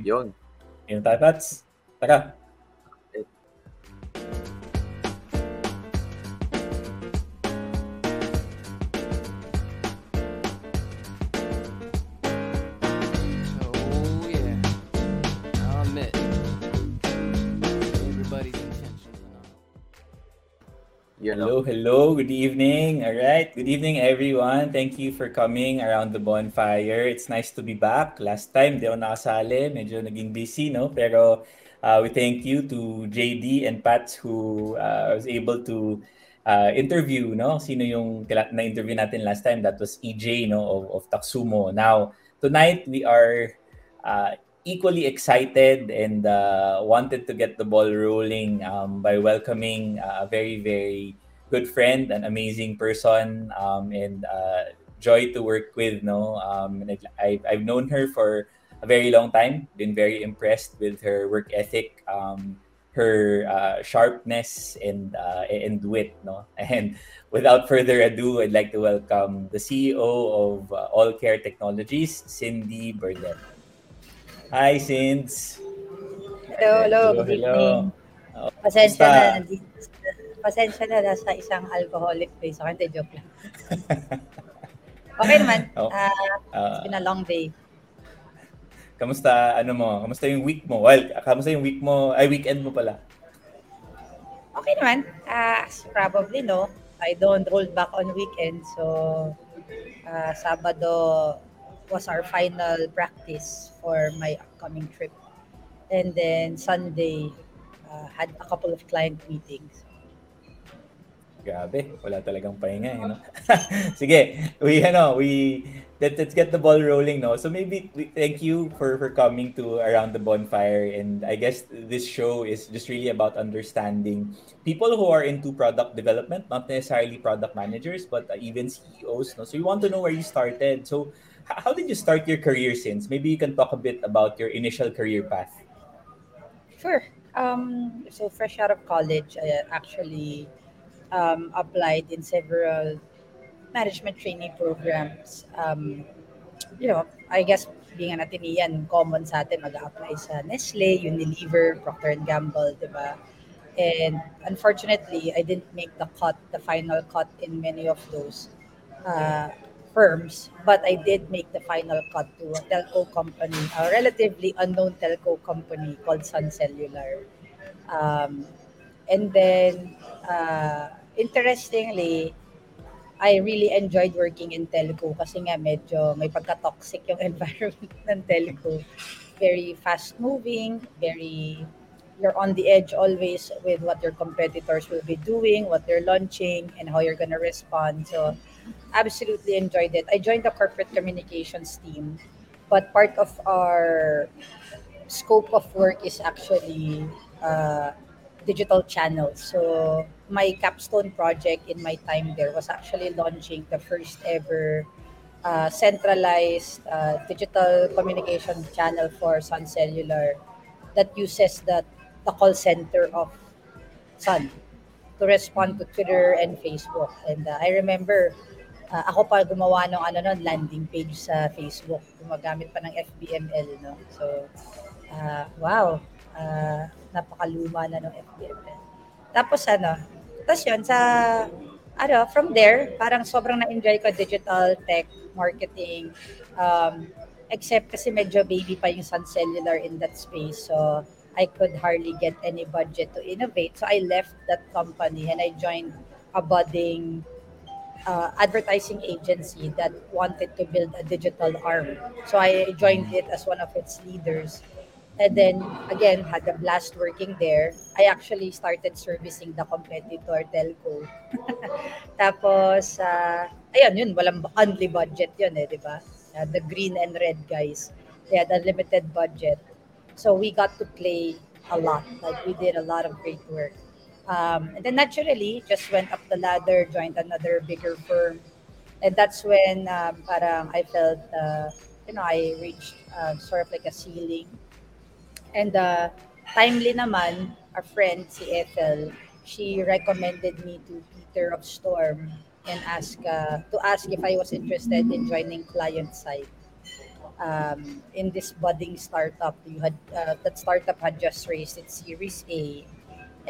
Yun. Yun tayo, Pats. Tara. Hello, hello. Good evening. All right. Good evening, everyone. Thank you for coming around the bonfire. It's nice to be back. Last time, di ako nakasali. Medyo naging busy, no? Pero uh, we thank you to JD and Pats who uh, was able to uh, interview, no? Sino yung na-interview natin last time? That was EJ, no? Of, of Taksumo. Now, tonight, we are uh, equally excited and uh, wanted to get the ball rolling um, by welcoming uh, a very, very good friend, an amazing person, um, and uh, joy to work with. No, um, and I, I've known her for a very long time. Been very impressed with her work ethic, um, her uh, sharpness, and uh, and wit. No, and without further ado, I'd like to welcome the CEO of uh, All Care Technologies, Cindy Burnett. Hi, Cinds. Hello, hello, Hello, good hello. evening. Oh, Pasensya na, pasensya na nasa isang alcoholic place. Okay, hindi, joke lang. Okay naman. Oh. Ah, Ah, it's been a long day. kamusta, ano mo? Kamusta yung week mo? Well, kamusta yung week mo? Ay, weekend mo pala. Okay naman. Ah, you probably know, I don't hold back on weekends. So, ah, Sabado was our final practice for my upcoming trip. And then Sunday, ah, had a couple of client meetings. Grabe, wala talagang pahinga, eh? Sige, we, ano, we, let, let's get the ball rolling, no? So maybe, we, thank you for, for coming to Around the Bonfire, and I guess this show is just really about understanding people who are into product development, not necessarily product managers, but uh, even CEOs, no? So we want to know where you started. So how did you start your career since? Maybe you can talk a bit about your initial career path. Sure. Um, so fresh out of college, I actually um, applied in several management training programs. Um, you know, I guess being an Atenean, common sa atin mag-apply sa Nestle, Unilever, Procter & Gamble, di ba? And unfortunately, I didn't make the cut, the final cut in many of those uh, firms, but I did make the final cut to a telco company, a relatively unknown telco company called Sun Cellular. Um, and then, uh, interestingly, I really enjoyed working in telco kasi nga medyo may pagka-toxic yung environment ng telco. Very fast-moving, very you're on the edge always with what your competitors will be doing, what they're launching, and how you're gonna respond. So, absolutely enjoyed it. I joined the corporate communications team, but part of our scope of work is actually uh, digital channels. So my capstone project in my time there was actually launching the first ever uh, centralized uh, digital communication channel for Sun Cellular that uses the, the call center of Sun to respond to Twitter and Facebook. And uh, I remember uh, ako pa gumawa ng ano nun, landing page sa Facebook. Gumagamit pa ng FBML, no? So, uh, wow. Uh, napakaluma na ng FBML. Tapos ano, tapos yun, sa, ano, from there, parang sobrang na-enjoy ko digital tech, marketing, um, except kasi medyo baby pa yung Sun Cellular in that space. So, I could hardly get any budget to innovate. So, I left that company and I joined a budding uh, advertising agency that wanted to build a digital arm. So I joined it as one of its leaders. And then again, had a blast working there. I actually started servicing the competitor telco. Tapos, uh, ayun, yun, walang only budget yun eh, di ba? Uh, the green and red guys, they had a limited budget. So we got to play a lot. Like we did a lot of great work. Um, and then naturally, just went up the ladder, joined another bigger firm. And that's when um, parang I felt, uh, you know, I reached uh, sort of like a ceiling. And uh, timely naman, a friend, si Ethel, she recommended me to Peter of Storm and ask uh, to ask if I was interested in joining client side. um, in this budding startup. You had uh, that startup had just raised its Series A,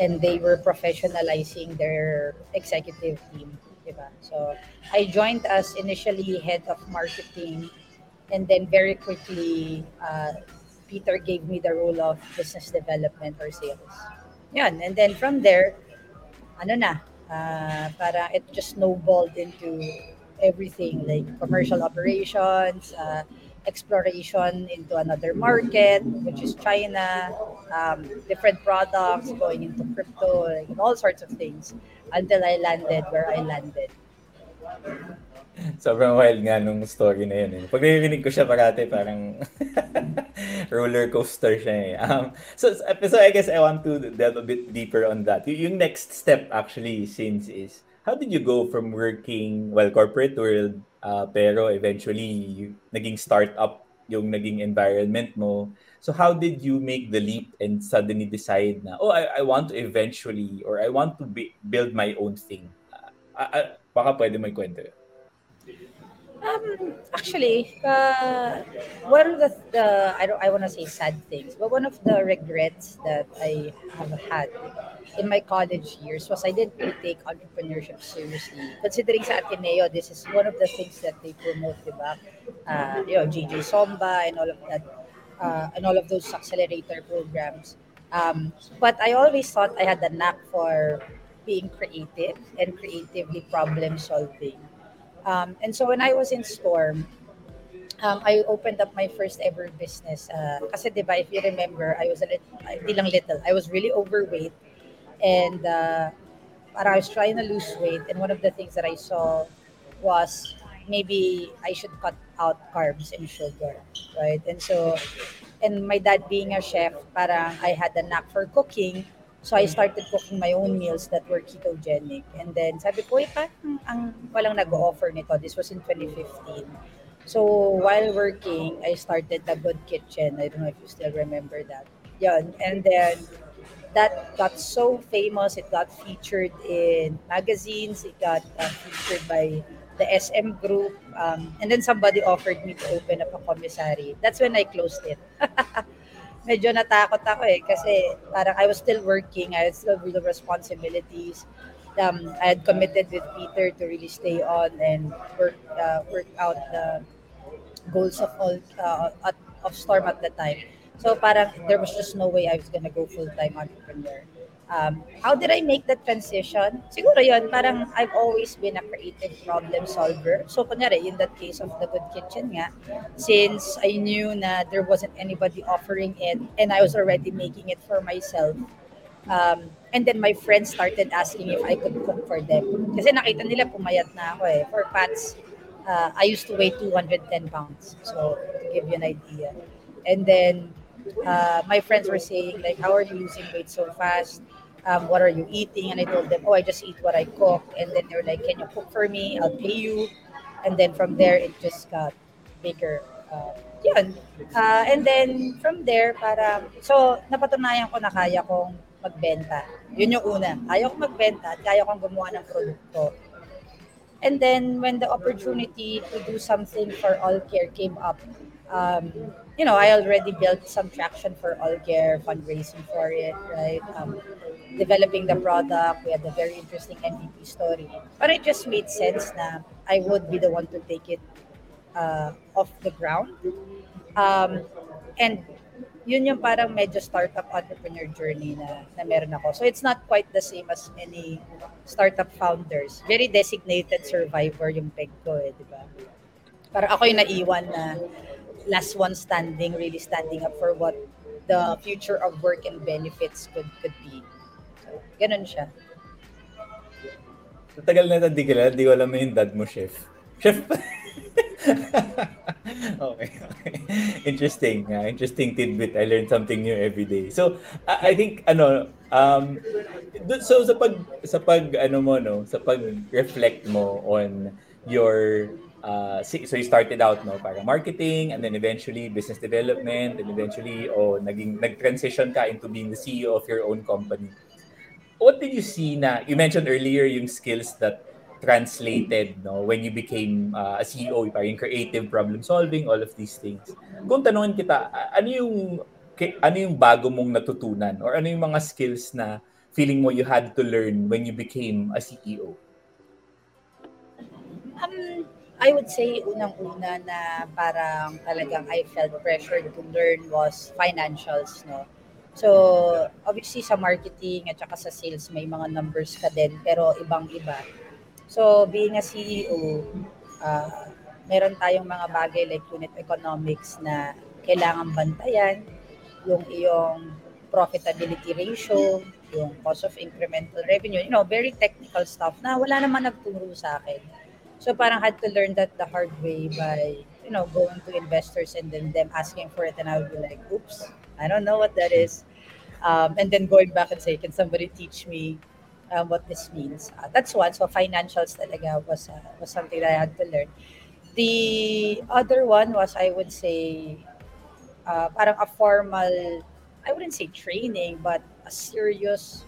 and they were professionalizing their executive team. Diba? So I joined as initially head of marketing, and then very quickly, uh, Peter gave me the role of business development or sales. Yan. And then from there, ano na, uh, para it just snowballed into everything like commercial operations, uh, exploration into another market, which is China, um, different products, going into crypto, like, all sorts of things until I landed where I landed. Sobrang wild nga nung story na yun. Eh. Pag narinig ko siya parati, parang roller coaster siya eh. Um, so, so I guess I want to delve a bit deeper on that. Y- yung next step actually since is, how did you go from working, well, corporate world, uh, pero eventually naging startup yung naging environment mo. So how did you make the leap and suddenly decide na, oh, I, I want to eventually, or I want to be, build my own thing? Uh, uh, baka pwede may kwento. Um, actually, uh, one of the, the I don't I want to say sad things, but one of the regrets that I have had in my college years was I didn't really take entrepreneurship seriously. Considering sa Ateneo, this is one of the things that they promote, diba? Uh, you know, GG Somba and all of that, uh, and all of those accelerator programs. Um, but I always thought I had the knack for being creative and creatively problem solving. Um, and so when I was in Storm, um, I opened up my first ever business. Uh, kasi diba, if you remember, I was a little, hindi lang little, I was really overweight. And uh, I was trying to lose weight. And one of the things that I saw was maybe I should cut out carbs and sugar, right? And so, and my dad being a chef, parang I had a knack for cooking. So I started cooking my own meals that were ketogenic. And then sabi ko, eh, parang ang walang nag-offer nito. This was in 2015. So while working, I started the Good Kitchen. I don't know if you still remember that. Yun. And then that got so famous. It got featured in magazines. It got uh, featured by the SM group. Um, and then somebody offered me to open up a commissary. That's when I closed it. medyo natakot ako eh kasi parang I was still working, I had still real responsibilities. Um, I had committed with Peter to really stay on and work uh, work out the goals of all uh, at, of Storm at the time. So parang there was just no way I was gonna go full-time entrepreneur. Um, how did I make that transition? Siguro yon parang I've always been a creative problem solver. So kunyari, in that case of the Good Kitchen nga, since I knew na there wasn't anybody offering it and I was already making it for myself, um, and then my friends started asking if I could cook for them. Kasi nakita nila pumayat na ako eh. For Pats, uh, I used to weigh 210 pounds. So, to give you an idea. And then, uh, my friends were saying like, how are you losing weight so fast? Um, what are you eating? And I told them, oh, I just eat what I cook. And then they're like, can you cook for me? I'll pay you. And then from there, it just got bigger. Uh, yun. Uh, and then from there, para, so napatunayan ko na kaya kong magbenta. Yun yung una. Kaya kong magbenta at kaya kong gumawa ng produkto. And then when the opportunity to do something for All Care came up, um, you know, I already built some traction for All Care, fundraising for it, right? Um, developing the product. We had a very interesting MVP story. But it just made sense na I would be the one to take it uh, off the ground. Um, and yun yung parang medyo startup entrepreneur journey na, na meron ako. So it's not quite the same as many startup founders. Very designated survivor yung peg ko eh, di ba? Parang ako yung naiwan na last one standing, really standing up for what the future of work and benefits could could be. So, ganun siya. Tagal na hindi kilala, di ko alam yung dad mo, chef. Chef okay, okay. Interesting. Uh, interesting tidbit. I learned something new every day. So, I, I think ano um so sa pag sa pag ano mo no, sa pag reflect mo on your uh, so you started out no para marketing and then eventually business development and eventually oh naging nag-transition ka into being the CEO of your own company. What did you see na you mentioned earlier yung skills that translated no when you became uh, a CEO, parang creative problem solving, all of these things. Kung tanungin kita, ano yung ano yung bago mong natutunan or ano yung mga skills na feeling mo you had to learn when you became a CEO? Um, I would say unang-una na parang talagang I felt pressured to learn was financials, no? So, obviously sa marketing at saka sa sales may mga numbers ka din pero ibang-iba. So, being a CEO, uh, meron tayong mga bagay like unit economics na kailangan bantayan, yung iyong profitability ratio, yung cost of incremental revenue, you know, very technical stuff na wala naman nagturo sa akin. So parang had to learn that the hard way by, you know, going to investors and then them asking for it and I would be like, oops, I don't know what that is. Um, and then going back and say, can somebody teach me um, what this means? Uh, that's one. So financials talaga was, uh, was something that I had to learn. The other one was, I would say, uh, parang a formal, I wouldn't say training, but a serious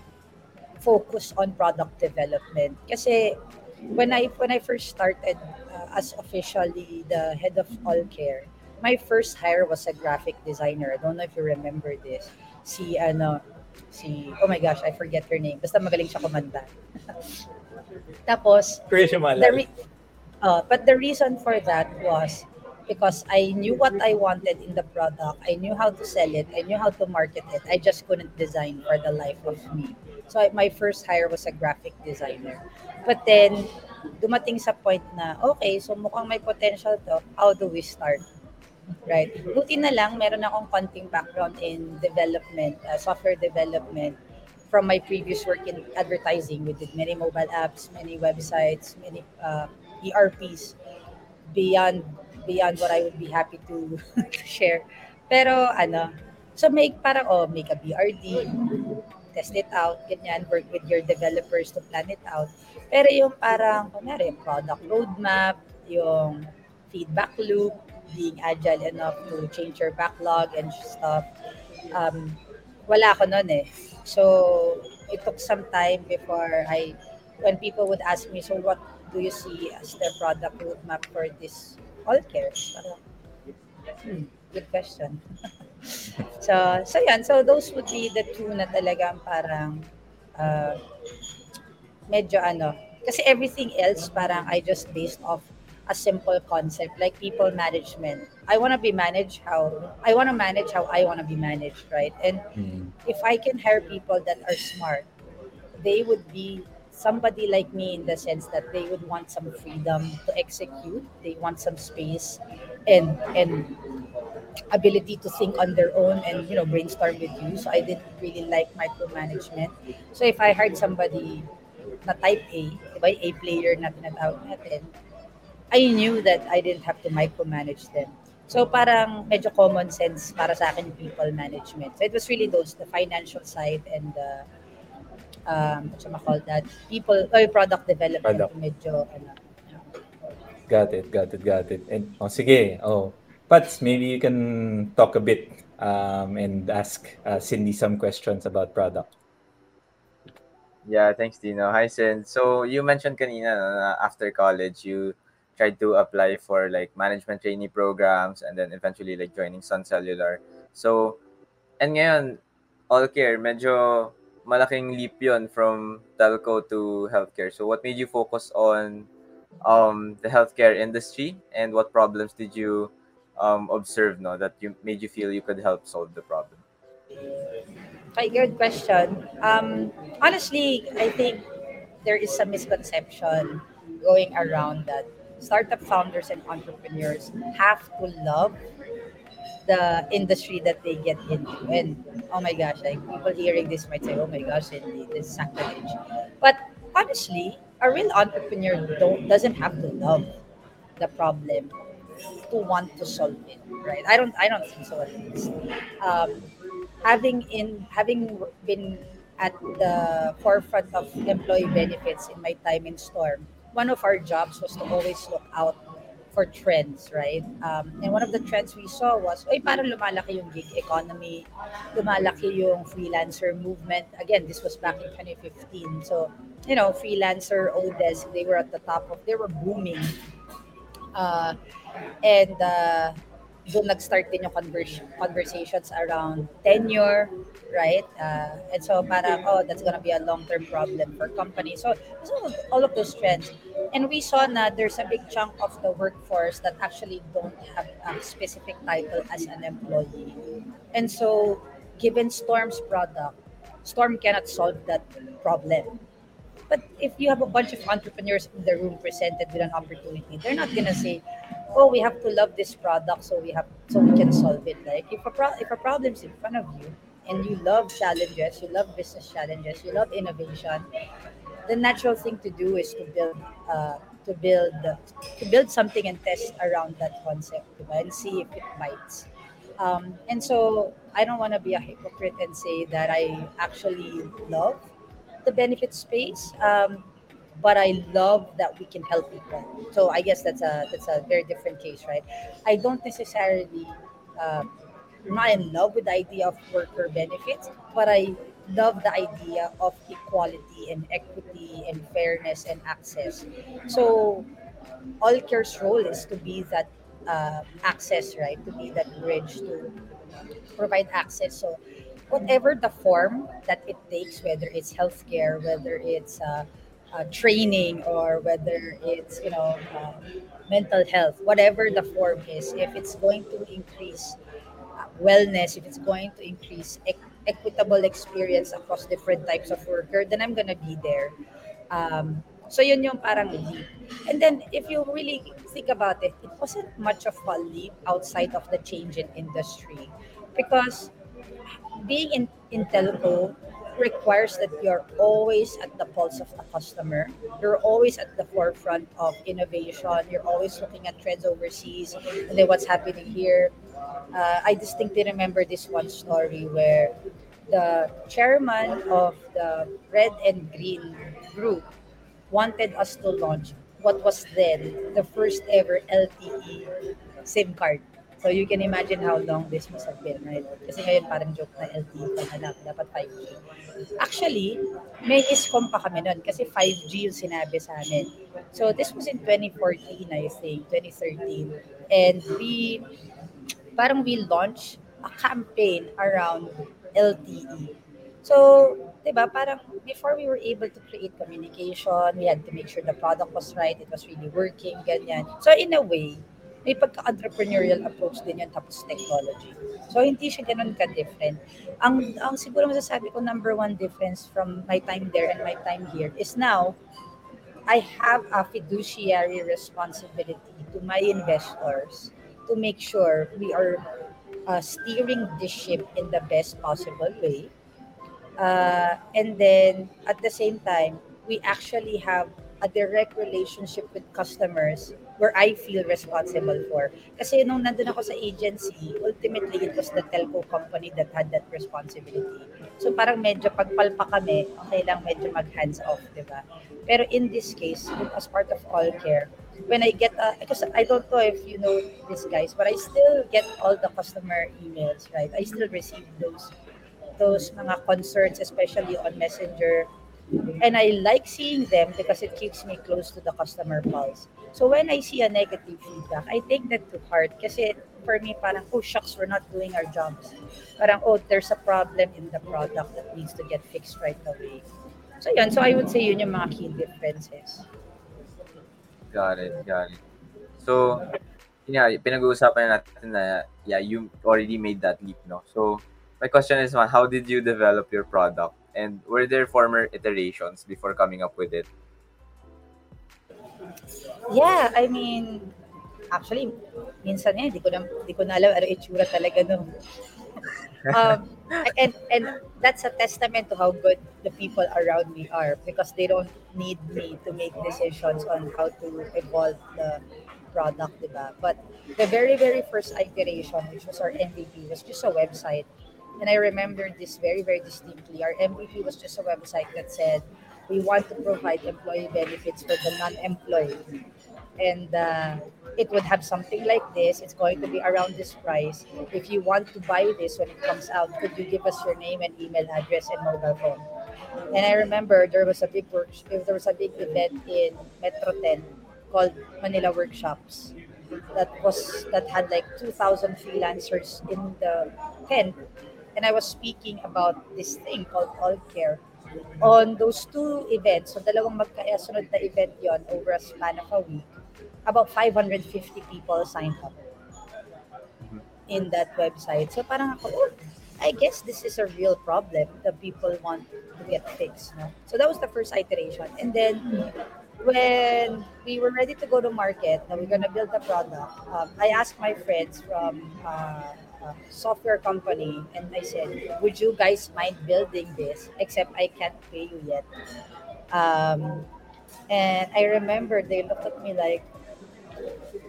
focus on product development. Kasi when I when I first started uh, as officially the head of all care, my first hire was a graphic designer. I don't know if you remember this. Si ano, si oh my gosh, I forget her name. Basta magaling siya kumanta. Tapos Kuya siya the re- uh, but the reason for that was because I knew what I wanted in the product. I knew how to sell it. I knew how to market it. I just couldn't design for the life of me. So I, my first hire was a graphic designer. But then, dumating sa point na, okay, so mukhang may potential to. How do we start? Right. Buti na lang, meron akong konting background in development, uh, software development from my previous work in advertising. We did many mobile apps, many websites, many uh, ERPs beyond beyond what I would be happy to, to share. Pero ano, so make parang oh, make a BRD, test it out, ganyan, work with your developers to plan it out. Pero yung parang, kunyari, product roadmap, yung feedback loop, being agile enough to change your backlog and stuff, um, wala ako nun eh. So, it took some time before I, when people would ask me, so what do you see as the product roadmap for this all care? Parang, hmm, good question. so, so yan. So, those would be the two na talagang parang uh, medyo ano, kasi everything else parang I just based off a simple concept like people management. I want to be managed how I want to manage how I want to be managed, right? And Mm. if I can hire people that are smart, they would be somebody like me in the sense that they would want some freedom to execute. They want some space and and ability to think on their own and you know brainstorm with you. So I didn't really like micromanagement. So if I hired somebody na type A, yung A player na tinatawag natin, I knew that I didn't have to micromanage them. So parang medyo common sense para sa akin yung people management. So it was really those, the financial side and the, um, what you call that, people, or product development, Product. medyo, ano, Got it, got it, got it. And, oh, sige. Oh, Pats, maybe you can talk a bit um, and ask uh, Cindy some questions about product. Yeah, thanks, Dino. Hi, Sin. So, you mentioned kanina no, na after college, you tried to apply for like management trainee programs and then eventually like joining Sun Cellular. So, and ngayon, all care, medyo malaking leap yun from telco to healthcare. So, what made you focus on um, the healthcare industry and what problems did you um, observe no, that you made you feel you could help solve the problem? Okay, good question. Um, honestly, I think there is some misconception going around that startup founders and entrepreneurs have to love the industry that they get into. And oh my gosh, like people hearing this might say, "Oh my gosh, this is sacrilege." But honestly, a real entrepreneur don't doesn't have to love the problem to want to solve it, right? I don't. I don't think so. At least. Um, having in having been at the forefront of employee benefits in my time in Storm, one of our jobs was to always look out for trends, right? Um, and one of the trends we saw was, ay, parang lumalaki yung gig economy, lumalaki yung freelancer movement. Again, this was back in 2015. So, you know, freelancer, Odesk, they were at the top of, they were booming. Uh, and uh, doon nag-start din yung convers- conversations around tenure, right? Uh, and so parang, oh, that's gonna be a long-term problem for companies. So, so all of those trends. And we saw na there's a big chunk of the workforce that actually don't have a specific title as an employee. And so, given Storm's product, Storm cannot solve that problem. But if you have a bunch of entrepreneurs in the room presented with an opportunity, they're not gonna say, "Oh, we have to love this product, so we have so we can solve it." Like if a pro- if a problem's in front of you and you love challenges, you love business challenges, you love innovation, the natural thing to do is to build uh, to build to build something and test around that concept and see if it bites. Um, and so I don't want to be a hypocrite and say that I actually love the benefit space, um, but I love that we can help people. So I guess that's a that's a very different case, right? I don't necessarily I'm not in love with the idea of worker benefits, but I love the idea of equality and equity and fairness and access. So all care's role is to be that uh, access, right? To be that bridge to provide access. So whatever the form that it takes, whether it's healthcare, whether it's uh, uh, training, or whether it's you know uh, mental health, whatever the form is, if it's going to increase uh, wellness, if it's going to increase equ- equitable experience across different types of worker, then I'm gonna be there. Um, so yun yung parang leap. And then if you really think about it, it wasn't much of a leap outside of the change in industry because being in, in telco requires that you're always at the pulse of the customer. You're always at the forefront of innovation. You're always looking at trends overseas and then what's happening here. Uh, I distinctly remember this one story where the chairman of the Red and Green group wanted us to launch what was then the first ever LTE SIM card. So you can imagine how long this must have been, right? Kasi ngayon parang joke na LTE pa dapat 5G. Actually, may iscom pa kami nun kasi 5G yung sinabi sa amin. So this was in 2014, I think, 2013. And we, parang we launched a campaign around LTE. So, 'di ba, parang before we were able to create communication, we had to make sure the product was right, it was really working, ganyan. So, in a way, may pagka-entrepreneurial approach din yun tapos technology. So, hindi siya ganun ka-different. Ang, ang siguro masasabi ko number one difference from my time there and my time here is now, I have a fiduciary responsibility to my investors to make sure we are uh, steering the ship in the best possible way. Uh, and then at the same time, we actually have a direct relationship with customers where I feel responsible for. Kasi nung nandun ako sa agency, ultimately it was the telco company that had that responsibility. So parang medyo pagpalpa kami, okay lang medyo mag-hands off, di ba? Pero in this case, as part of all care, when I get, uh, I don't know if you know this guys, but I still get all the customer emails, right? I still receive those those mga concerns, especially on Messenger. And I like seeing them because it keeps me close to the customer pulse. So when I see a negative feedback, I take that to heart kasi for me parang, oh shucks, we're not doing our jobs. Parang, oh, there's a problem in the product that needs to get fixed right away. So yun, so I would say yun yung mga key differences. Got it, got it. So, yeah, pinag-uusapan natin na, yeah, you already made that leap, no? So, my question is, how did you develop your product? And were there former iterations before coming up with it? Yeah, I mean, actually, minsan eh, di ko na, di ko na alam ano itsura talaga no. um, and and that's a testament to how good the people around me are because they don't need me to make decisions on how to evolve the product, diba? But the very, very first iteration, which was our MVP, was just a website. And I remember this very, very distinctly. Our MVP was just a website that said, we want to provide employee benefits for the non-employed. And uh, it would have something like this. It's going to be around this price. If you want to buy this when it comes out, could you give us your name and email address and mobile phone? And I remember there was a big work, there was a big event in Metro 10 called Manila Workshops that was that had like 2,000 freelancers in the tent, and I was speaking about this thing called All Care. On those two events, so dalawang magkasunod na event yon over a span of a week, about 550 people signed up in that website. So parang ako, oh, I guess this is a real problem that people want to get fixed. No? So that was the first iteration. And then when we were ready to go to market, that we're gonna build the product, um, I asked my friends from uh, a software company, and I said, "Would you guys mind building this? Except I can't pay you yet." Um, and I remember they looked at me like,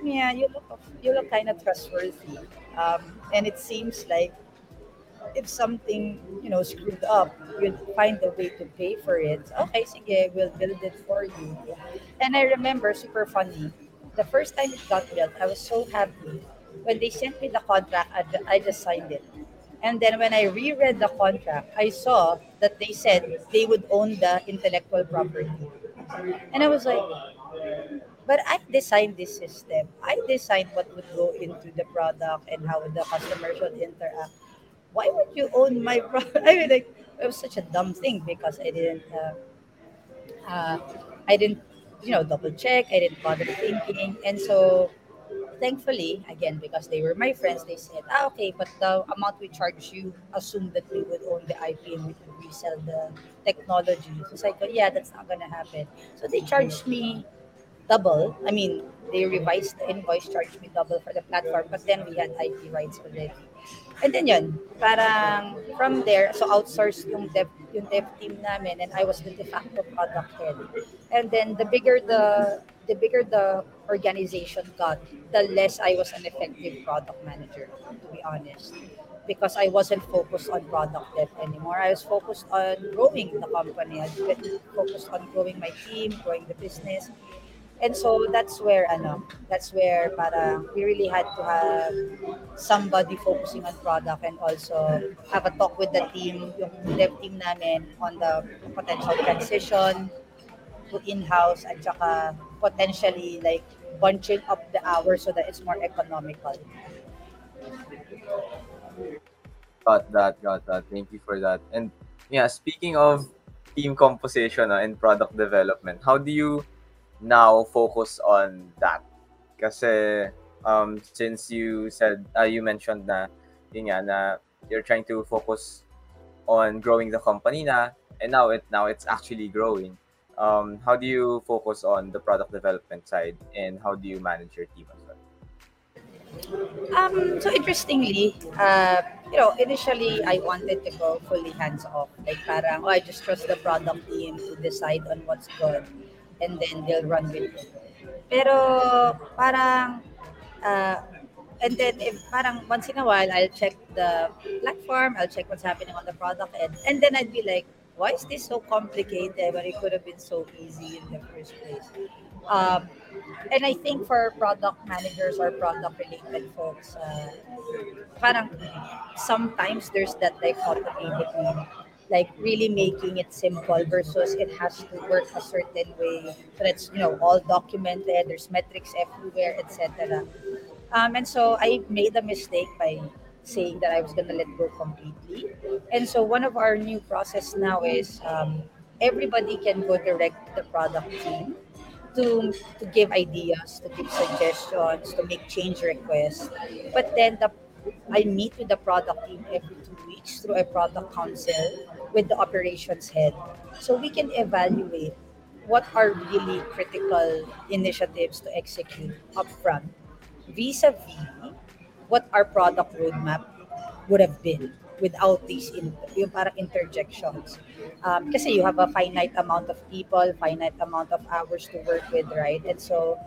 "Yeah, you look you look kind of trustworthy," um, and it seems like if something, you know, screwed up, you'd find a way to pay for it. Okay, sige, we'll build it for you. And I remember, super funny, the first time it got built, I was so happy. When they sent me the contract, I, I just signed it. And then when I reread the contract, I saw that they said they would own the intellectual property. And I was like, but I designed this system. I designed what would go into the product and how the customer should interact why would you own my product? I mean, like, it was such a dumb thing because I didn't, uh, uh, I didn't, you know, double check. I didn't bother thinking, and so thankfully, again, because they were my friends, they said, ah, okay, but the amount we charge you, assume that we would own the IP and we could resell the technology. So it's like, oh, yeah, that's not gonna happen. So they charged me double. I mean, they revised the invoice, charged me double for the platform, but then we had IP rights already. And then yun, parang from there, so outsourced yung dev, yung dev team namin and I was the de facto product head. And then the bigger the the bigger the organization got, the less I was an effective product manager, to be honest. Because I wasn't focused on product dev anymore. I was focused on growing the company. I was focused on growing my team, growing the business. And so that's where ano, that's where para we really had to have somebody focusing on product and also have a talk with the team, yung dev team namin on the potential transition to in-house at saka potentially like bunching up the hours so that it's more economical. Got that, got that. Thank you for that. And yeah, speaking of team composition uh, and product development, how do you now focus on that? Kasi um, since you said, uh, you mentioned na, yun nga, na you're trying to focus on growing the company na, and now it now it's actually growing. Um, how do you focus on the product development side, and how do you manage your team as well? Um, so interestingly, uh, you know, initially I wanted to go fully hands off. Like parang, oh, I just trust the product team to decide on what's good and then they'll run with it. Pero parang, uh, and then if parang once in a while, I'll check the platform, I'll check what's happening on the product end, and then I'd be like, why is this so complicated when it could have been so easy in the first place? Um, and I think for product managers or product related folks, uh, parang sometimes there's that dichotomy between like really making it simple versus it has to work a certain way. So that's you know all documented there's metrics everywhere etc um, and so i made a mistake by saying that i was going to let go completely. And so one of our new process now is um, everybody can go direct to the product team to, to give ideas to give suggestions to make change requests. But then the I meet with the product team every two weeks through a product council with the operations head. So we can evaluate what are really critical initiatives to execute upfront vis-a-vis what our product roadmap would have been without these in, yung parang interjections. Um, kasi you have a finite amount of people, finite amount of hours to work with, right? And so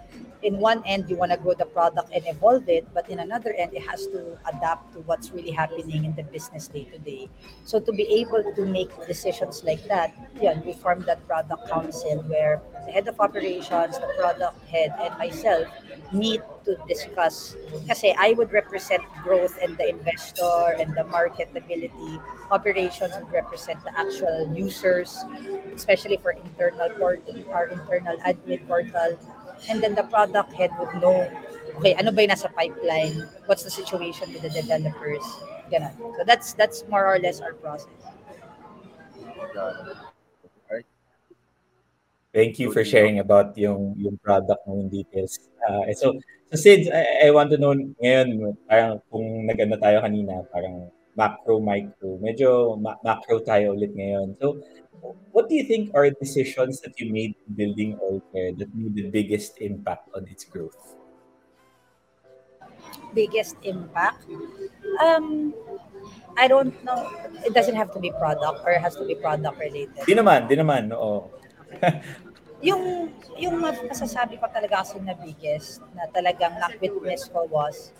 in one end you want to grow the product and evolve it but in another end it has to adapt to what's really happening in the business day to day. So to be able to make decisions like that yeah we formed that product council where the head of operations the product head and myself meet to discuss. Kasi I would represent growth and the investor and the marketability. Operations would represent the actual users especially for internal portal our internal admin portal and then the product head would know, okay, ano ba yung nasa pipeline? What's the situation with the developers? Ganun. So that's that's more or less our process. Alright. Thank you for sharing about yung yung product mo in details. Uh, so, so Sid, I, I want to know ngayon, parang kung naganda tayo kanina, parang macro, micro. Medyo ma- macro tayo ulit ngayon. So, what do you think are decisions that you made building Allcare that made the biggest impact on its growth? Biggest impact? Um, I don't know. It doesn't have to be product or it has to be product related. Di naman, di naman, oo. yung yung masasabi ko talaga kasi na biggest na talagang na-witness ko was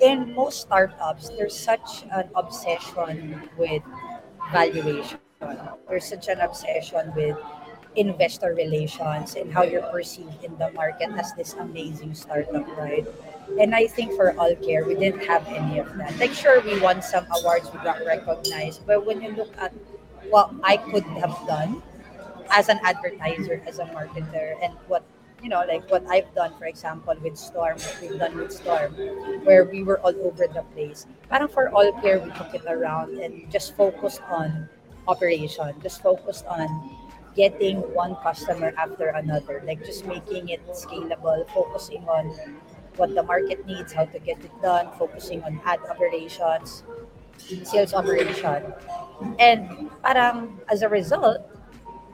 in most startups there's such an obsession with valuation. There's such an obsession with investor relations and how you're perceived in the market as this amazing startup right? And I think for all care we didn't have any of that. Like sure we won some awards we got recognized but when you look at what I could have done as an advertiser, as a marketer, and what you know, like what I've done, for example, with Storm, what we've done with Storm, where we were all over the place. Parang for all care, we took it around and just focused on operation, just focused on getting one customer after another, like just making it scalable, focusing on what the market needs, how to get it done, focusing on ad operations, sales operation. And parang as a result,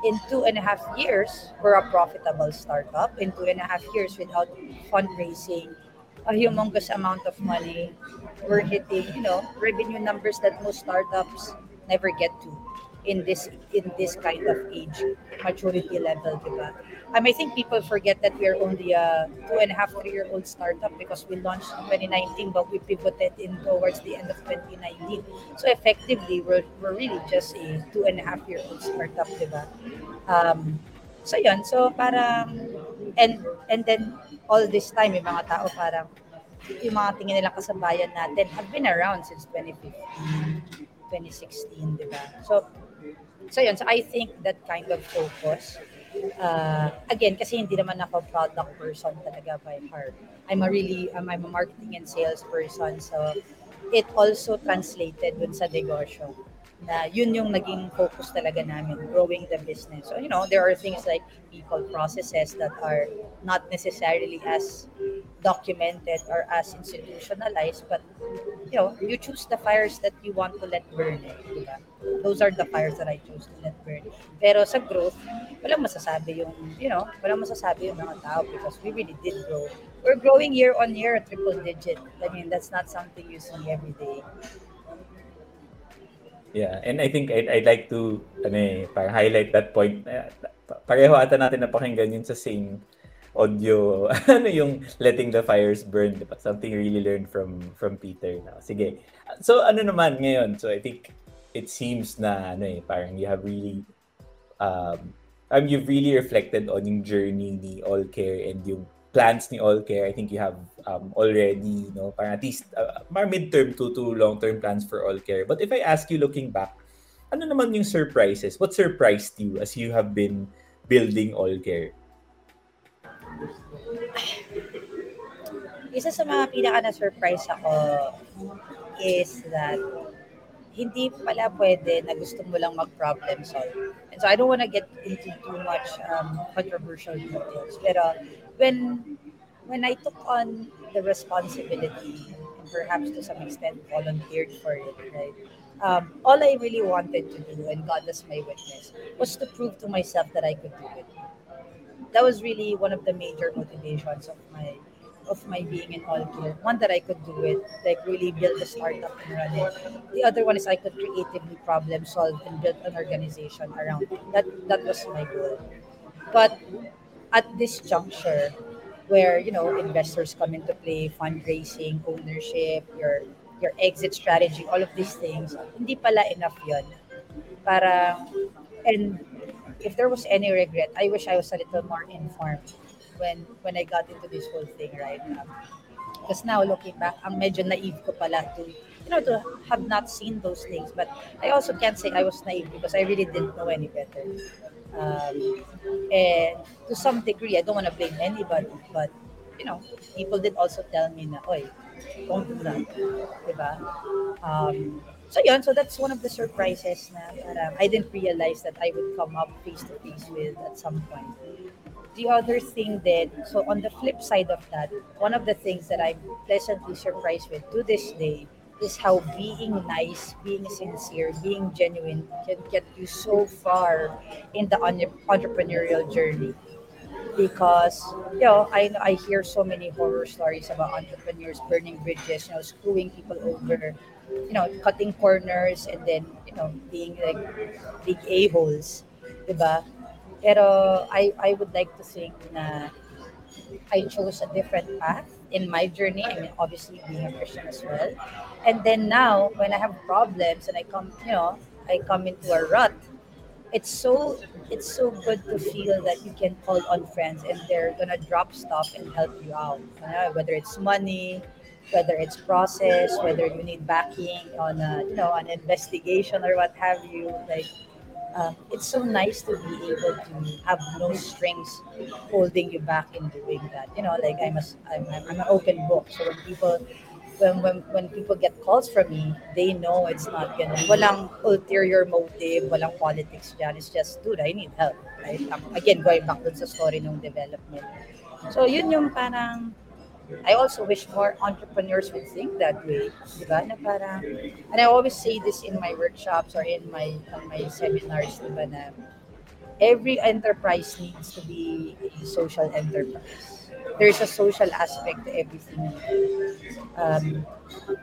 in two and a half years, we're a profitable startup. In two and a half years, without fundraising a humongous amount of money, we're hitting, you know, revenue numbers that most startups never get to in this in this kind of age maturity level, diba? Um, I think people forget that we are only a two and a half, three year old startup because we launched in 2019, but we pivoted in towards the end of 2019. So effectively, we're, we're really just a two and a half year old startup, diba? Um, so yun, so parang, and, and then all this time, yung mga tao parang, yung mga tingin nilang kasabayan natin have been around since 2015, 2016, di ba? So, so yun, so I think that kind of focus, uh, again, kasi hindi naman ako product person talaga by heart. I'm a really, um, I'm a marketing and sales person, so it also translated dun sa negosyo na yun yung naging focus talaga namin, growing the business. So, you know, there are things like people processes that are not necessarily as documented or as institutionalized, but, you know, you choose the fires that you want to let burn. Eh, diba? Those are the fires that I choose to let burn. Pero sa growth, walang masasabi yung, you know, walang masasabi yung mga tao because we really did grow. We're growing year on year, triple digit. I mean, that's not something you see every day. Yeah, and I think I'd, I'd like to ano eh, parang highlight that point. Eh, Pareho ata natin napakinggan yun sa same audio. ano yung letting the fires burn, diba? Something really learned from from Peter. Now. Sige. So ano naman ngayon? So I think it seems na ano eh, parang you have really um, um you've really reflected on yung journey ni All Care and yung plans ni All Care, I think you have um, already, you know, parang at least uh, mid-term to, to long-term plans for All Care. But if I ask you looking back, ano naman yung surprises? What surprised you as you have been building All Care? Isa sa mga pinaka na-surprise ako is that hindi pala pwede na gusto mo lang mag-problem solve. And so I don't want to get into too much um, controversial details. Pero when when I took on the responsibility and perhaps to some extent volunteered for it, right? Um, all I really wanted to do, and God was my witness, was to prove to myself that I could do it. That was really one of the major motivations of my of my being in all care. One that I could do it, like really build a startup and run it. The other one is I could creatively problem solve and build an organization around it. That that was my goal. But at this juncture, where you know investors come into play, fundraising, ownership, your your exit strategy, all of these things. Hindi pala enough 'yon. Para and if there was any regret, I wish I was a little more informed when when I got into this whole thing, right? Um, because now looking back, ang medyo naive ko pala to you know to have not seen those things. But I also can't say I was naive because I really didn't know any better. Um, and to some degree, I don't want to blame anybody, but you know, people did also tell me na, oy, don't do that. Diba? Um, so yun, so that's one of the surprises na parang I didn't realize that I would come up face to face with at some point. The other thing that, so on the flip side of that, one of the things that I'm pleasantly surprised with to this day is how being nice, being sincere, being genuine can get you so far in the entre- entrepreneurial journey. Because you know, I I hear so many horror stories about entrepreneurs burning bridges, you know, screwing people over, you know, cutting corners, and then you know, being like big a holes, diba? Pero I I would like to think na I chose a different path in my journey. I mean, obviously being a Christian as well. And then now, when I have problems and I come, you know, I come into a rut. It's so it's so good to feel that you can call on friends and they're gonna drop stuff and help you out. Uh, whether it's money, whether it's process, whether you need backing on a, you know an investigation or what have you. Like um, it's so nice to be able to have no strings holding you back in doing that. You know, like I'm a, I'm, I'm an open book. So when people when, when when people get calls from me, they know it's not gonna walang ulterior motive, walang politics dyan. It's just, dude, I need help. Right? Again, going back dun sa story ng development. So yun yung parang I also wish more entrepreneurs would think that way, di ba? Na parang, and I always say this in my workshops or in my on my seminars, di na every enterprise needs to be a social enterprise. There's a social aspect to everything. Um,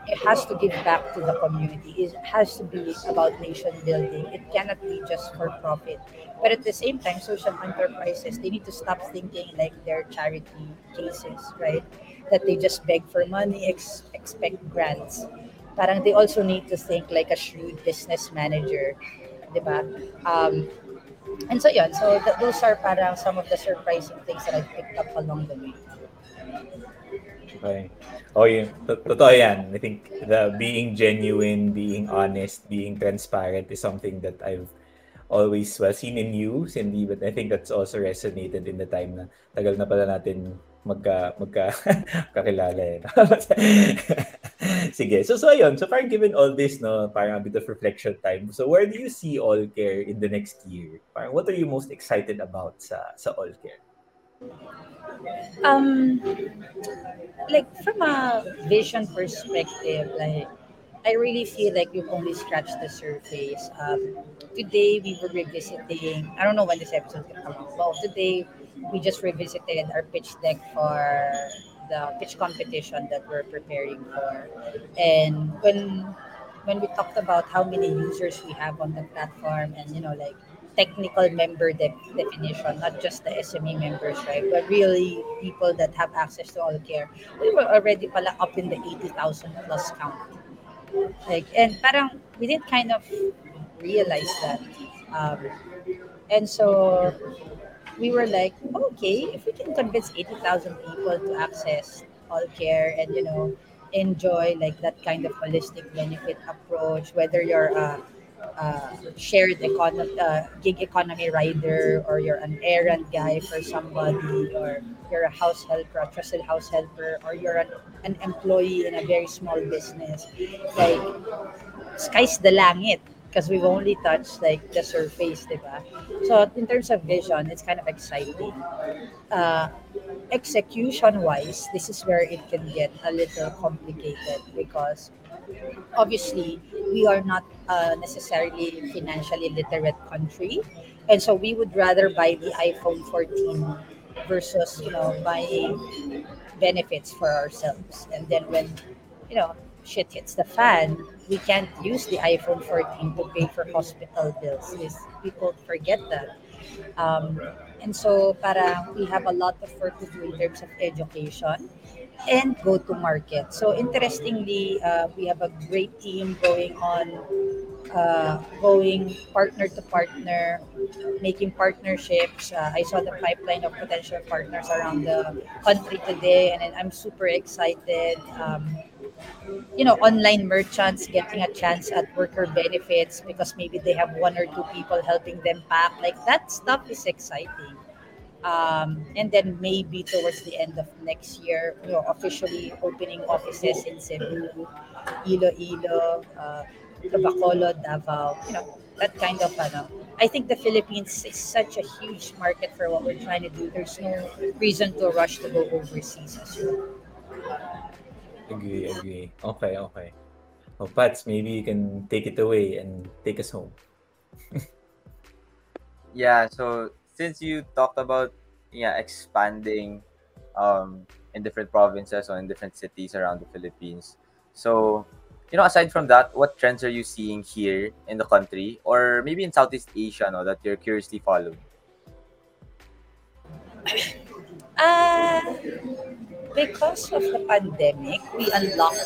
it has to give back to the community. It has to be about nation building. It cannot be just for profit. But at the same time, social enterprises, they need to stop thinking like they're charity cases, right? That they just beg for money, ex- expect grants. Parang they also need to think like a shrewd business manager, di ba? Um, and so yun, so th- those are parang some of the surprising things that I picked up along the way. Okay. Oh, yun. To- Totoo yan. I think the being genuine, being honest, being transparent is something that I've always well seen in you, Cindy, but I think that's also resonated in the time na tagal na pala natin magka magka kakilala eh. Sige. So so ayun. So parang given all this no, parang a bit of reflection time. So where do you see All Care in the next year? Parang what are you most excited about sa sa All Care? Um, like from a vision perspective, like I really feel like we've only scratched the surface. Um, today we were revisiting. I don't know when this episode will come out, but today we just revisited our pitch deck for the pitch competition that we're preparing for. And when when we talked about how many users we have on the platform, and you know, like technical member de- definition, not just the SME members, right? But really people that have access to all care. We were already pala up in the 80,000 plus count. Like, and parang we didn't kind of realize that. Um, and so we were like, okay, if we can convince 80,000 people to access all care and, you know, enjoy like that kind of holistic benefit approach, whether you're a, a shared economy, uh, gig economy rider or you're an errand guy for somebody or you're a house helper, a trusted house helper, or you're an, an employee in a very small business, like sky's the langit because we've only touched like the surface, diba? So in terms of vision, it's kind of exciting. Uh, execution wise, this is where it can get a little complicated because obviously we are not necessarily financially literate country and so we would rather buy the iphone 14 versus you know buying benefits for ourselves and then when you know shit hits the fan, we can't use the iPhone 14 to pay for hospital bills. Is people forget that. Um, and so para we have a lot of work to do in terms of education and go to market. So interestingly, uh, we have a great team going on, uh, going partner to partner, making partnerships. Uh, I saw the pipeline of potential partners around the country today, and I'm super excited. Um, you know, online merchants getting a chance at worker benefits because maybe they have one or two people helping them pack. Like that stuff is exciting. Um, and then maybe towards the end of next year, you know, officially opening offices in Cebu, Iloilo, uh, Bacolod, Davao, you know, that kind of, ano. I think the Philippines is such a huge market for what we're trying to do. There's no reason to rush to go overseas as well. Agree, agree. Okay, okay. Oh, Pats, maybe you can take it away and take us home. Yeah, so since you talked about yeah expanding um in different provinces or in different cities around the Philippines. So, you know, aside from that, what trends are you seeing here in the country or maybe in Southeast Asia no, that you're curiously following? Uh, because of the pandemic, we unlocked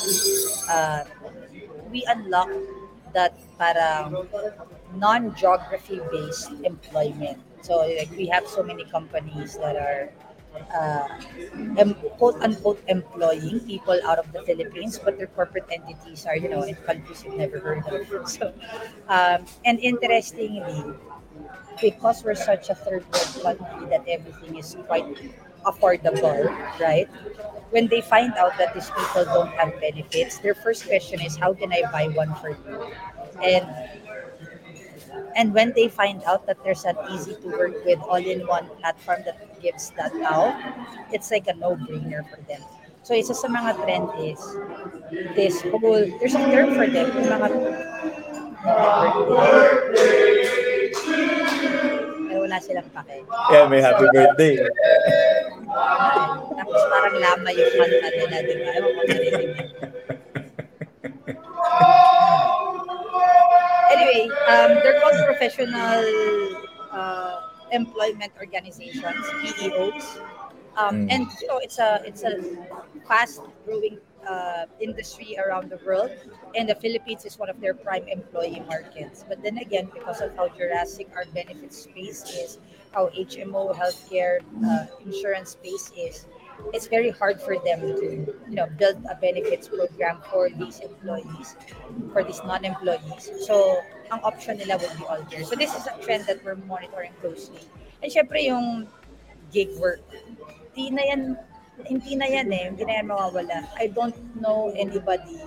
uh, we unlocked that para non-geography based employment. So like we have so many companies that are uh, em- quote unquote employing people out of the Philippines, but their corporate entities are you know in countries you've never heard of. So, um, and interestingly, because we're such a third world country that everything is quite affordable, right? When they find out that these people don't have benefits, their first question is, "How can I buy one for you?" And and when they find out that there's an easy to work with all-in-one platform that gives that out, it's like a no-brainer for them. So isa sa mga trend is this whole, there's a term for them, yung mga, pero wala silang pake. Yeah, may happy birthday. Tapos parang lama yung kanta nila, di ba? Ewan ko narinig. Anyway, um, they're called professional uh, employment organizations, PEOs. Um, Mm. And you know, it's a it's a fast growing uh, industry around the world, and the Philippines is one of their prime employee markets. But then again, because of how Jurassic our benefit space is, how HMO healthcare uh, insurance space is, it's very hard for them to you know build a benefits program for these employees, for these non-employees. So ang option nila would be all there. So this is a trend that we're monitoring closely. And syempre yung gig work, hindi na yan, hindi na yan eh, hindi na yan mawawala. I don't know anybody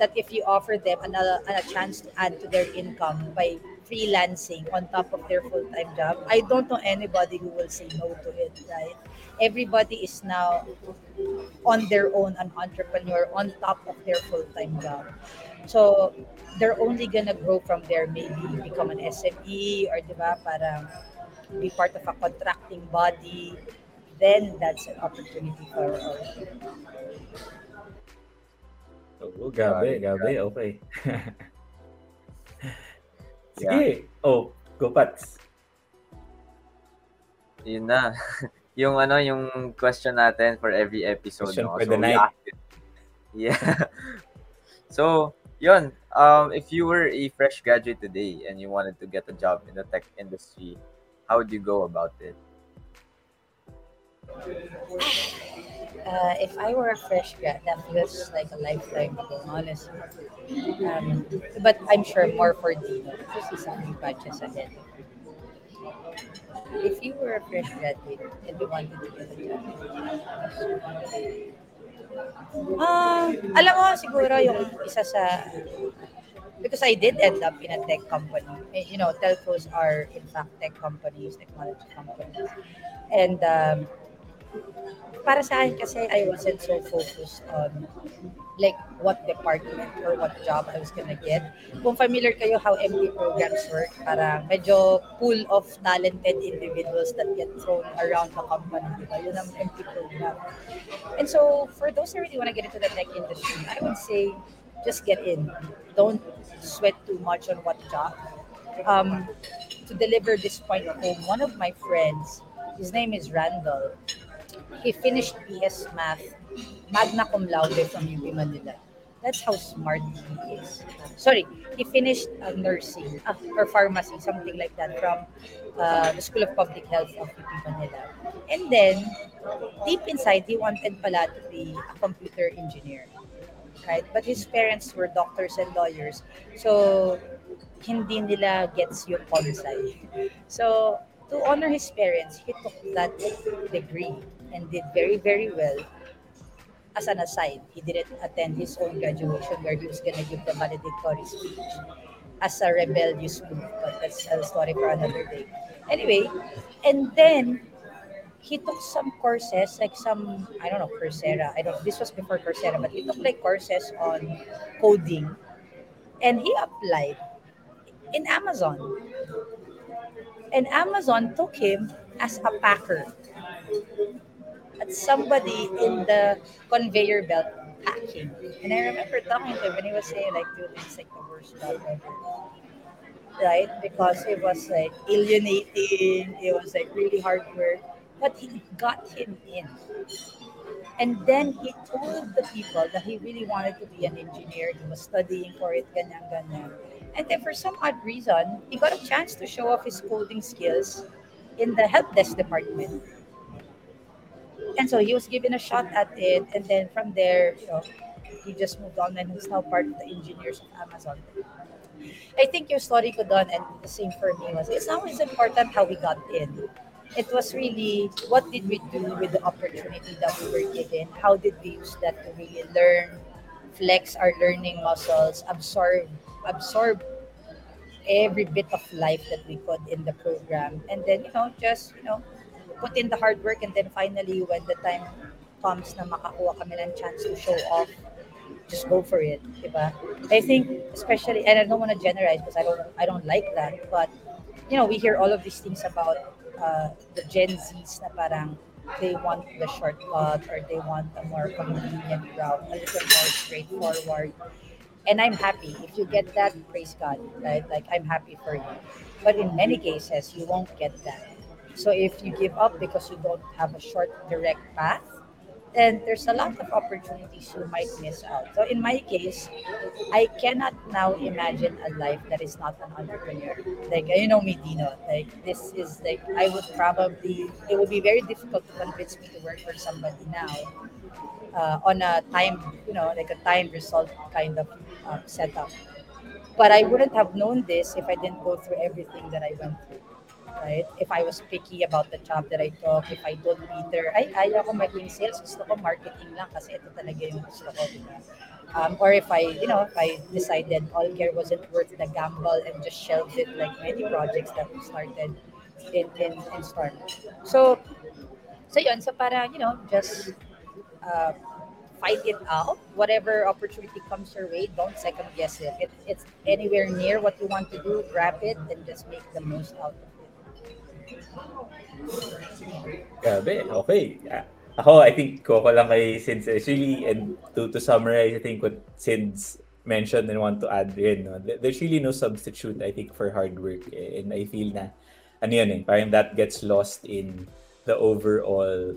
that if you offer them another a chance to add to their income by freelancing on top of their full-time job, I don't know anybody who will say no to it, right? Everybody is now on their own an entrepreneur on top of their full-time job. So they're only gonna grow from there, maybe become an SME or di ba, parang be part of a contracting body, then that's an opportunity for. Oh, gabi, gabi, okay. Yeah. Sige. Oh, go Pats. Yun na. yung ano, yung question natin for every episode. Question no? for So, the night. Yeah. so, yun. Um, if you were a fresh graduate today and you wanted to get a job in the tech industry, how would you go about it? Uh, if I were a fresh grad, that feels like a lifetime ago, honestly. Um, but I'm sure more for Dino because he's few batches ahead. If you were a fresh graduate and you wanted to get a job, ah, alam mo, siguro yung isa sa because I did end up in a tech company. Eh, You know, telcos are in fact tech companies, technology companies. And um, para sa akin kasi I wasn't so focused on like what department or what job I was gonna get. Kung familiar kayo how MD programs work, parang medyo pool of talented individuals that get thrown around the company. Diba? Yun ang MD program. And so, for those who really want to get into the tech industry, I would say just get in. Don't sweat too much on what job. Um, to deliver this point home, one of my friends, his name is Randall, he finished BS Math, magna cum laude from UP Manila. That's how smart he is. Sorry, he finished uh, nursing uh, or pharmacy, something like that, from uh, the School of Public Health of UP Manila. And then, deep inside, he wanted pala to be a computer engineer. Right? But his parents were doctors and lawyers. So, hindi nila gets yung consay. So, to honor his parents, he took that degree and did very, very well. As an aside, he didn't attend his own graduation where he was gonna give the valedictory speech as a rebellious move, but that's a story for another day. Anyway, and then he took some courses, like some, I don't know, Coursera. I don't, this was before Coursera, but he took like courses on coding and he applied in Amazon. And Amazon took him as a packer. At somebody in the conveyor belt packing. And I remember talking to him when he was saying like, dude, it's like the worst job ever. Right? Because it was like alienating, it was like really hard work. But he got him in. And then he told the people that he really wanted to be an engineer. He was studying for it, ganyan, ganyan. And then for some odd reason, he got a chance to show off his coding skills in the help desk department. And so he was given a shot at it. And then from there, you know, he just moved on and he's now part of the engineers of Amazon. I think your story ko doon and the same for me was it's always important how we got in. It was really what did we do with the opportunity that we were given? How did we use that to really learn, flex our learning muscles, absorb absorb every bit of life that we could in the program and then you know just you know put in the hard work and then finally when the time comes na makakuha kami ng chance to show off just go for it diba I think especially and I don't want to generalize because I don't I don't like that but you know we hear all of these things about uh, the Gen Zs na parang they want the shortcut or they want a more convenient route a little more straightforward and I'm happy if you get that. Praise God, right? Like I'm happy for you. But in many cases, you won't get that. So if you give up because you don't have a short, direct path, then there's a lot of opportunities you might miss out. So in my case, I cannot now imagine a life that is not an entrepreneur. Like you know me, Dino. Like this is like I would probably it would be very difficult to convince me to work for somebody now uh, on a time, you know, like a time result kind of um, setup. But I wouldn't have known this if I didn't go through everything that I went through. Right? If I was picky about the job that I took, if I told Peter, ay, ayaw ko maging sales, gusto ko marketing lang kasi ito talaga yung gusto ko. Diba? Um, or if I, you know, if I decided all care wasn't worth the gamble and just shelved it like many projects that we started in, in, in Storm. So, so yun, so para, you know, just uh, fight it out. Whatever opportunity comes your way, don't second guess it. it. It's anywhere near what you want to do, grab it and just make the most out of it. Grabe, okay. Ah, Ako, I think ko lang kay Since actually, and to, to summarize, I think what Since mentioned and want to add rin, no? there- there's really no substitute, I think, for hard work. eh. And I feel na, ano yun eh, parang that gets lost in the overall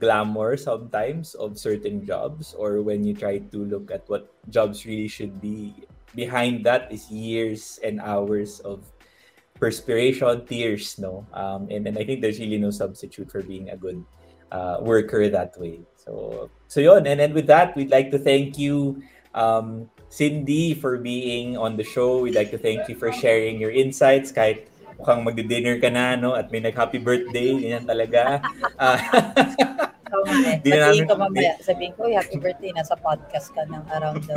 glamour sometimes of certain jobs or when you try to look at what jobs really should be behind that is years and hours of perspiration, tears, no? Um, and, and I think there's really no substitute for being a good uh, worker that way. So, so yon. And then with that, we'd like to thank you, um, Cindy, for being on the show. We'd like to thank you for sharing your insights kahit mukhang magdi-dinner ka na, no? At may nag-happy birthday, ganyan talaga. Uh, Di ko mamaya, sabihin ko, happy birthday, nasa podcast ka ng around the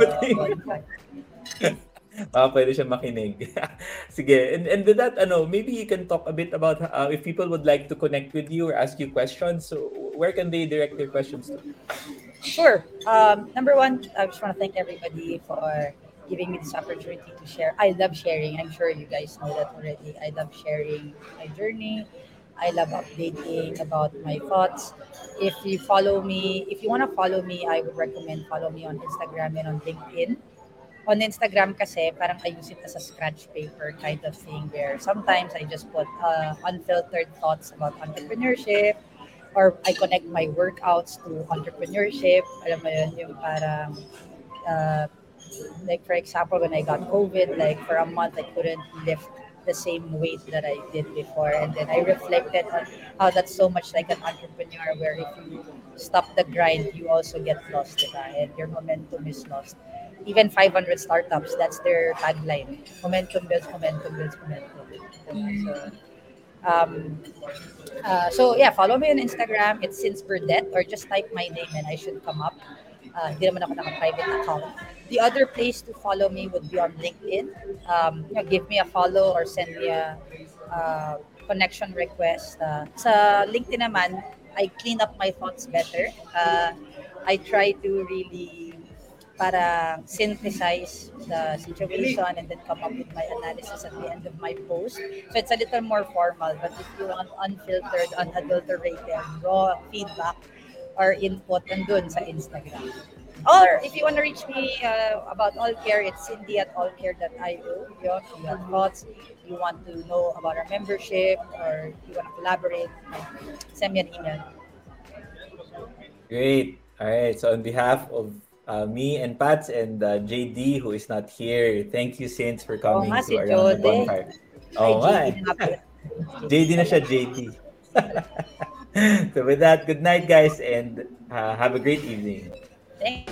1 uh, pwede siya makinig. Sige, and, and with that, ano, maybe you can talk a bit about uh, if people would like to connect with you or ask you questions, so where can they direct their questions to? Sure. Um, number one, I just want to thank everybody for giving me this opportunity to share. I love sharing. I'm sure you guys know that already. I love sharing my journey. I love updating about my thoughts. If you follow me, if you want to follow me, I would recommend follow me on Instagram and on LinkedIn on Instagram kasi parang I use it as a scratch paper kind of thing where sometimes I just put uh, unfiltered thoughts about entrepreneurship or I connect my workouts to entrepreneurship. Alam mo yun, yung parang uh, like for example when I got COVID, like for a month I couldn't lift the same weight that I did before. And then I reflected on how that's so much like an entrepreneur where if you stop the grind, you also get lost, diba? and your momentum is lost. Even 500 startups, that's their tagline. Momentum builds momentum builds momentum. So, um, uh, so yeah, follow me on Instagram. It's since Burdette or just type my name and I should come up. Uh, naman ako naka-private account. The other place to follow me would be on LinkedIn. Um, you know, give me a follow or send me a uh, connection request. Uh, sa LinkedIn naman, I clean up my thoughts better. Uh, I try to really para synthesize the situation and then come up with my analysis at the end of my post. So it's a little more formal, but if you want unfiltered, unadulterated, raw feedback or input, nandun sa Instagram. Or if you want to reach me uh, about all care, it's Cindy at allcare.io. Yun, you have thoughts, you want to know about our membership, or you want to collaborate, send me an email. Great. All right. So on behalf of uh, me and Pats and uh, JD, who is not here, thank you, Saints, for Oh, coming nga, to si Around the. Bonfire. Oh, nga. JD na siya, JD. so with that, good night, guys, and uh, have a great evening. Thank